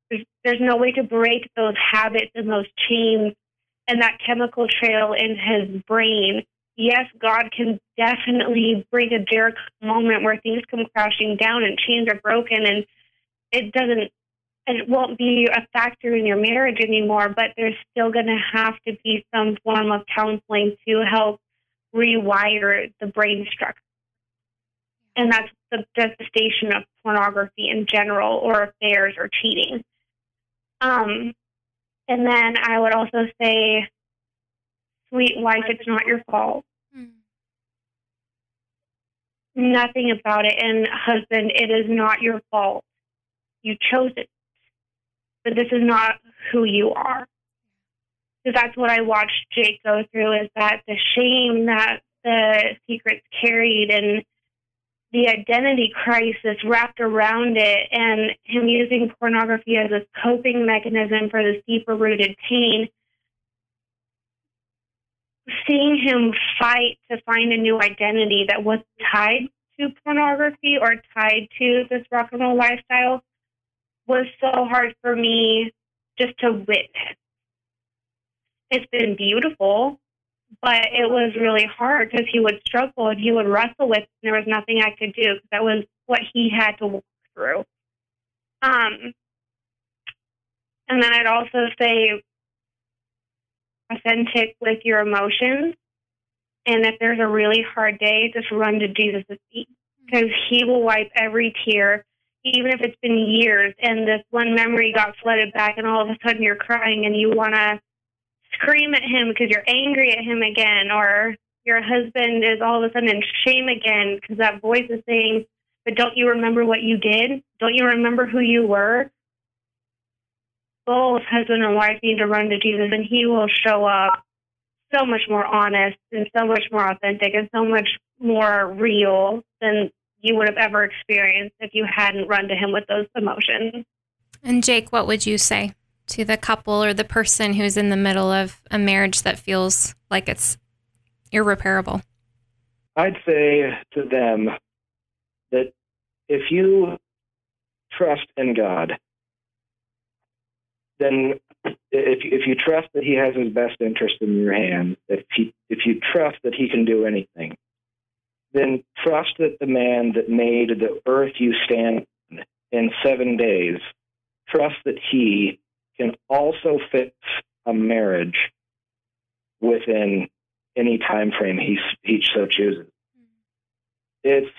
There's, there's no way to break those habits and those chains and that chemical trail in his brain yes, God can definitely bring a Jericho moment where things come crashing down and chains are broken and it doesn't and it won't be a factor in your marriage anymore, but there's still going to have to be some form of counseling to help rewire the brain structure. And that's the devastation of pornography in general, or affairs, or cheating. Um, and then I would also say, sweet wife, it's not your fault. nothing about it. And husband, it is not your fault. You chose it. But this is not who you are. Because that's what I watched Jake go through is that the shame that the secrets carried and the identity crisis wrapped around it and him using pornography as a coping mechanism for this deeper rooted pain seeing him fight to find a new identity that was tied to pornography or tied to this rock and roll lifestyle was so hard for me just to witness. It's been beautiful, but it was really hard because he would struggle and he would wrestle with, and there was nothing I could do because that was what he had to walk through. Um, and then I'd also say authentic with your emotions. And if there's a really hard day, just run to Jesus' feet because He will wipe every tear, even if it's been years and this one memory got flooded back, and all of a sudden you're crying and you want to scream at Him because you're angry at Him again, or your husband is all of a sudden in shame again because that voice is saying, But don't you remember what you did? Don't you remember who you were? both husband and wife need to run to Jesus, and He will show up so much more honest and so much more authentic and so much more real than you would have ever experienced if you hadn't run to Him with those emotions. And Jake, what would you say to the couple or the person who's in the middle of a marriage that feels like it's irreparable? I'd say to them that if you trust in God then if if you trust that he has his best interest in your hand, if he if you trust that he can do anything, then trust that the man that made the earth you stand in seven days, trust that he can also fix a marriage within any time frame he he so chooses. Mm-hmm. It's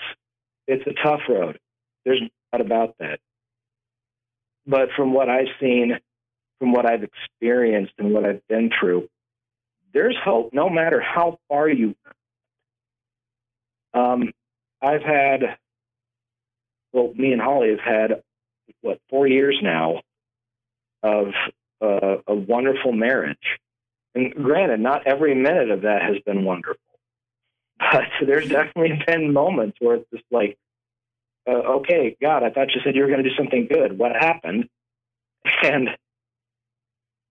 it's a tough road. There's no doubt about that. But from what I've seen, from what I've experienced and what I've been through, there's hope no matter how far you. Um, I've had, well, me and Holly have had, what, four years now of uh, a wonderful marriage. And granted, not every minute of that has been wonderful. But there's definitely been moments where it's just like, uh, okay, God, I thought you said you were going to do something good. What happened? And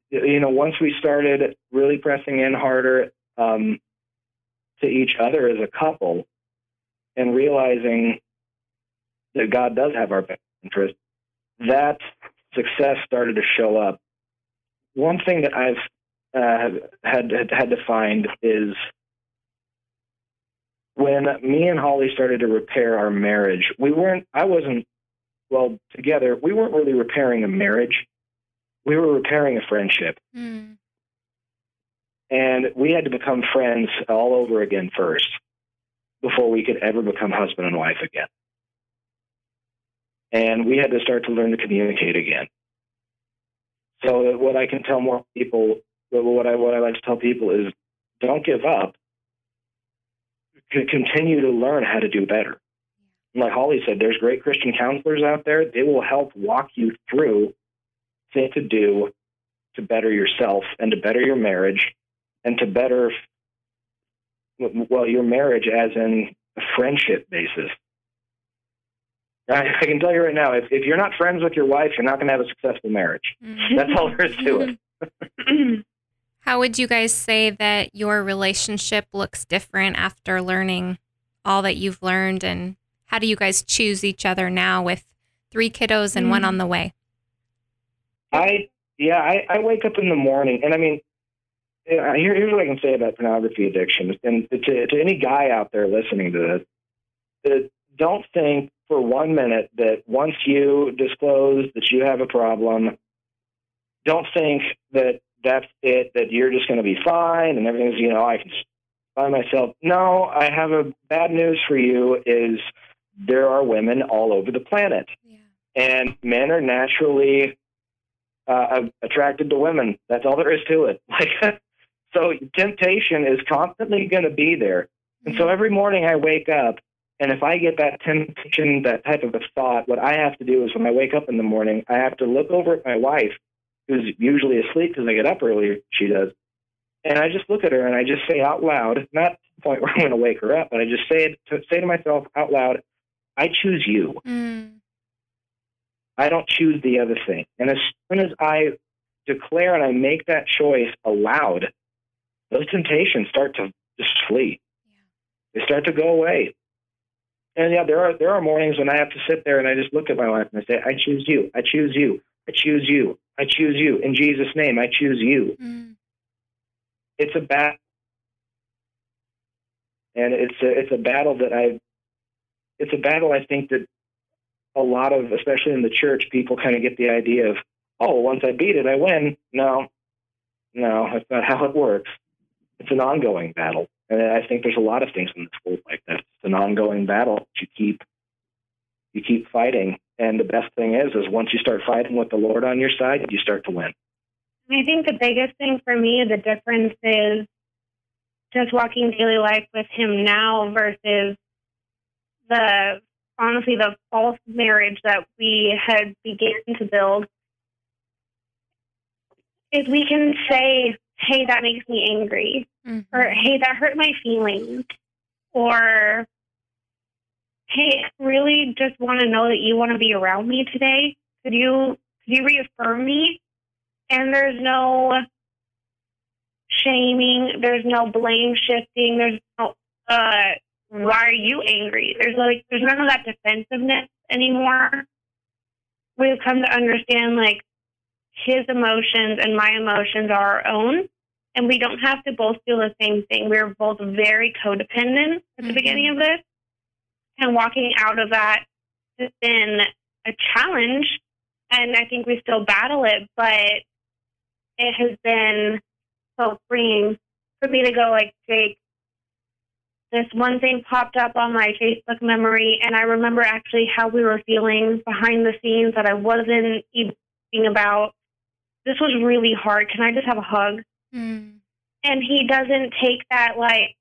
you know, once we started really pressing in harder um, to each other as a couple and realizing that God does have our best interest, that success started to show up. One thing that I've uh, had, had had to find is when me and Holly started to repair our marriage. We weren't. I wasn't. Well, together, we weren't really repairing a marriage we were repairing a friendship. Mm. And we had to become friends all over again first before we could ever become husband and wife again. And we had to start to learn to communicate again. So what I can tell more people, what I what I like to tell people is, don't give up. Continue to learn how to do better. Like Holly said, there's great Christian counselors out there. They will help walk you through thing to do to better yourself and to better your marriage and to better well your marriage as in a friendship basis. I, I can tell you right now if, if you're not friends with your wife you're not going to have a successful marriage. Mm-hmm. that's all there is to it. How would you guys say that your relationship looks different after learning all that you've learned? And how do you guys choose each other now with three kiddos and mm-hmm. one on the way? I yeah, I, I wake up in the morning, and I mean, here, here's what I can say about pornography addiction, and to, to any guy out there listening to this, don't think for one minute that once you disclose that you have a problem, don't think that that's it, that you're just going to be fine and everything's, you know, I can find myself. No, I have a bad news for you is there are women all over the planet. Yeah. And men are naturally uh, attracted to women. That's all there is to it. Like, so temptation is constantly going to be there. And so every morning I wake up, and if I get that temptation, that type of a thought, what I have to do is when I wake up in the morning, I have to look over at my wife who's usually asleep because I get up earlier. She does, and I just look at her and I just say out loud, not to the point where I'm going to wake her up, but I just say it to, say to myself out loud, "I choose you. Mm. I don't choose the other thing." And as soon as I declare and I make that choice aloud, those temptations start to just flee. They start to go away. And yeah, there are there are mornings when I have to sit there and I just look at my wife and I say, I choose you. I choose you. I choose you. I choose you. In Jesus' name, I choose you. Mm. It's a battle. And it's a it's a battle that I it's a battle I think that a lot of, especially in the church, people kind of get the idea of, oh, once I beat it, I win. No, no, that's not how it works. It's an ongoing battle. And I think there's a lot of things in this world like that. It's an ongoing battle. You keep you keep fighting, and the best thing is, is once you start fighting with the Lord on your side, you start to win. I think the biggest thing for me, the difference is just walking daily life with him now versus the honestly the false marriage that we had began to build. Is we can say, "Hey, that makes me angry," Mhm. or hey, that hurt my feelings, or hey, I really just want to know that you want to be around me today. Could you could you reaffirm me? And there's no shaming, there's no blame shifting, there's no uh why are you angry? There's like there's none of that defensiveness anymore. We've come to understand like his emotions and my emotions are our own and we don't have to both feel the same thing. We're both very codependent at the Mhm. beginning of this. And walking out of that has been a challenge. And I think we still battle it, but it has been so freeing for me to go like, Jake, this one thing popped up on my Facebook memory, and I remember actually how we were feeling behind the scenes that I wasn't even about. This was really hard. Can I just have a hug? Mm. and he doesn't take that like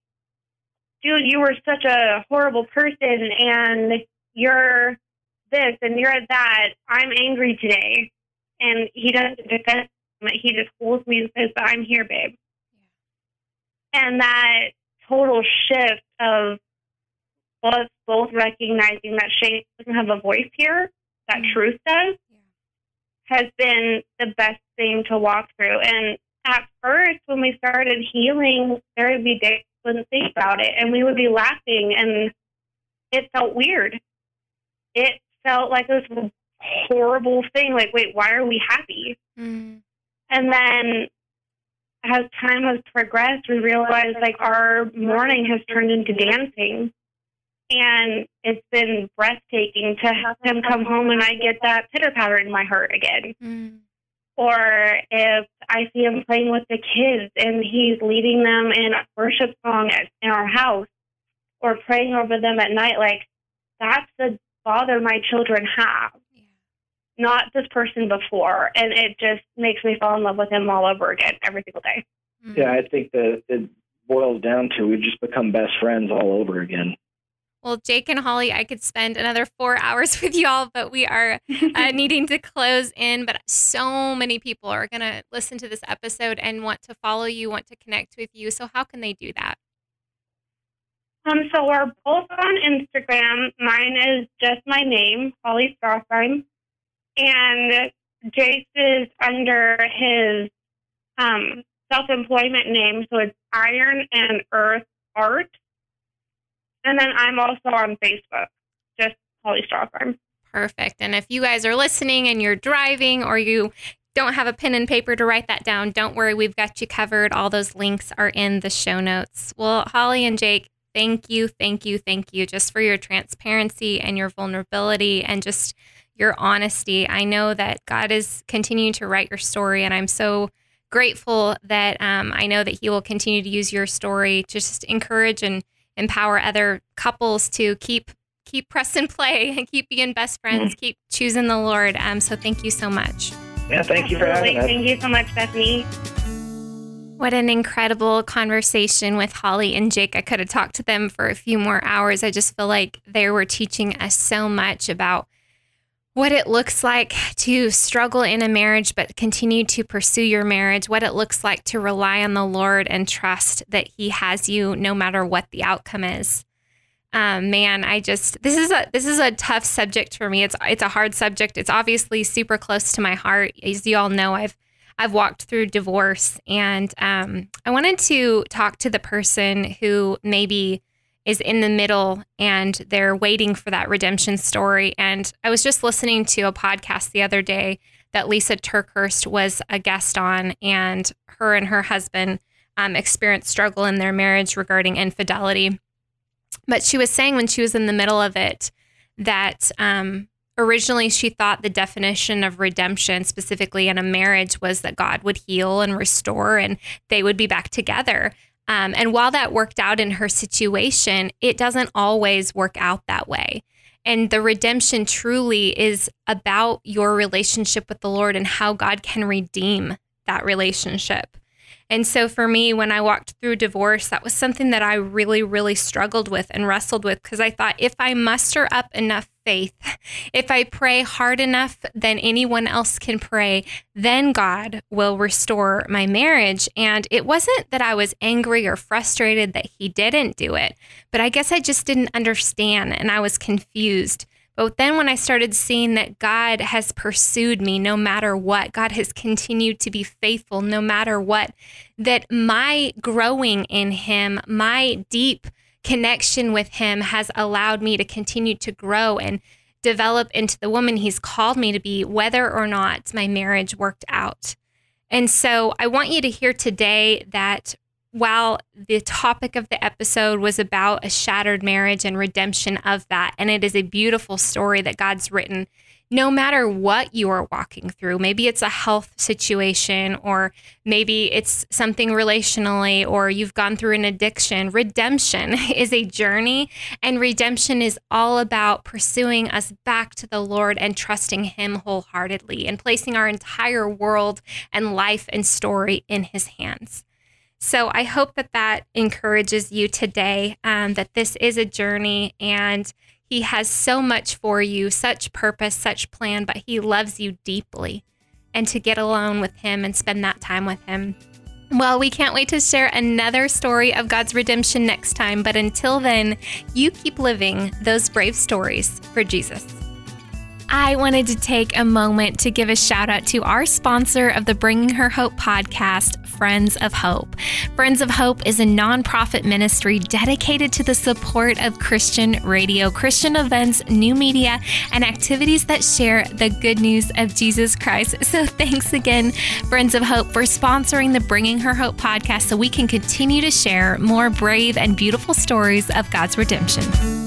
dude you were such a horrible person and you're this and you're that i'm angry today and he doesn't defend me. he just holds me and says i'm here babe and that total shift of us both recognizing that shane doesn't have a voice here that Mhm. truth does. Has been the best thing to walk through. And at first when we started healing there would be days we wouldn't think about it and we would be laughing and it felt weird. It felt like this horrible thing like wait why are we happy? Mm. and then as time has progressed we realized like our mourning has turned into dancing and it's been breathtaking to have him come home and i get that pitter patter in my heart again Mm. or if I see him playing with the kids and he's leading them in a worship song at, in our house or praying over them at night, like that's the father my children have, Yeah. not this person before. And it just makes me fall in love with him all over again every single day. Mm. Yeah, I think that it boils down to we've just become best friends all over again. Well, Jake and Holly, I could spend another four hours with y'all, but we are uh, needing to close in. But so many people are going to listen to this episode and want to follow you, want to connect with you. So, how can they do that? Um, so we're both on Instagram. Mine is just my name, Holly Strassheim, and Jake's is under his um, self-employment name, so it's Iron and Earth Art. And then I'm also on Facebook, just Holly Strassheim. Perfect. And if you guys are listening and you're driving or you don't have a pen and paper to write that down, don't worry. We've got you covered. All those links are in the show notes. Well, Holly and Jake, thank you, thank you, thank you just for your transparency and your vulnerability and just your honesty. I know that God is continuing to write your story, and I'm so grateful that um, I know that He will continue to use your story to just encourage and empower other couples to keep keep pressing play and keep being best friends, keep choosing the Lord. Um, so thank you so much. Yeah, thank you for having us. Thank you so much, Bethany. What an incredible conversation with Holly and Jake. I could have talked to them for a few more hours. I just feel like they were teaching us so much about what it looks like to struggle in a marriage but continue to pursue your marriage, what it looks like to rely on the Lord and trust that He has you no matter what the outcome is. Um, man, I just this is a this is a tough subject for me. It's it's a hard subject. It's obviously super close to my heart. As you all know, I've I've walked through divorce, and um, I wanted to talk to the person who maybe is in the middle and they're waiting for that redemption story. And I was just listening to a podcast the other day that Lisa TerKeurst was a guest on, and her and her husband um, experienced struggle in their marriage regarding infidelity. But she was saying when she was in the middle of it that um, originally she thought the definition of redemption, specifically in a marriage, was that God would heal and restore and they would be back together. Um, and while that worked out in her situation, it doesn't always work out that way. And the redemption truly is about your relationship with the Lord and how God can redeem that relationship. And so for me, when I walked through divorce, that was something that I really, really struggled with and wrestled with because I thought if I muster up enough faith, if I pray hard enough than anyone else can pray, then God will restore my marriage. And it wasn't that I was angry or frustrated that He didn't do it, but I guess I just didn't understand and I was confused. But then when I started seeing that God has pursued me no matter what, God has continued to be faithful no matter what, that my growing in Him, my deep connection with Him has allowed me to continue to grow and develop into the woman He's called me to be, whether or not my marriage worked out. And so I want you to hear today that while the topic of the episode was about a shattered marriage and redemption of that, and it is a beautiful story that God's written, no matter what you are walking through, maybe it's a health situation, or maybe it's something relationally, or you've gone through an addiction, redemption is a journey, and redemption is all about pursuing us back to the Lord and trusting Him wholeheartedly and placing our entire world and life and story in His hands. So I hope that that encourages you today, um, that this is a journey and He has so much for you, such purpose, such plan, but He loves you deeply. And to get alone with Him and spend that time with Him. Well, we can't wait to share another story of God's redemption next time. But until then, you keep living those brave stories for Jesus. I wanted to take a moment to give a shout out to our sponsor of the Bringing Her Hope podcast, Friends of Hope. Friends of Hope is a nonprofit ministry dedicated to the support of Christian radio, Christian events, new media, and activities that share the good news of Jesus Christ. So thanks again, Friends of Hope, for sponsoring the Bringing Her Hope podcast so we can continue to share more brave and beautiful stories of God's redemption.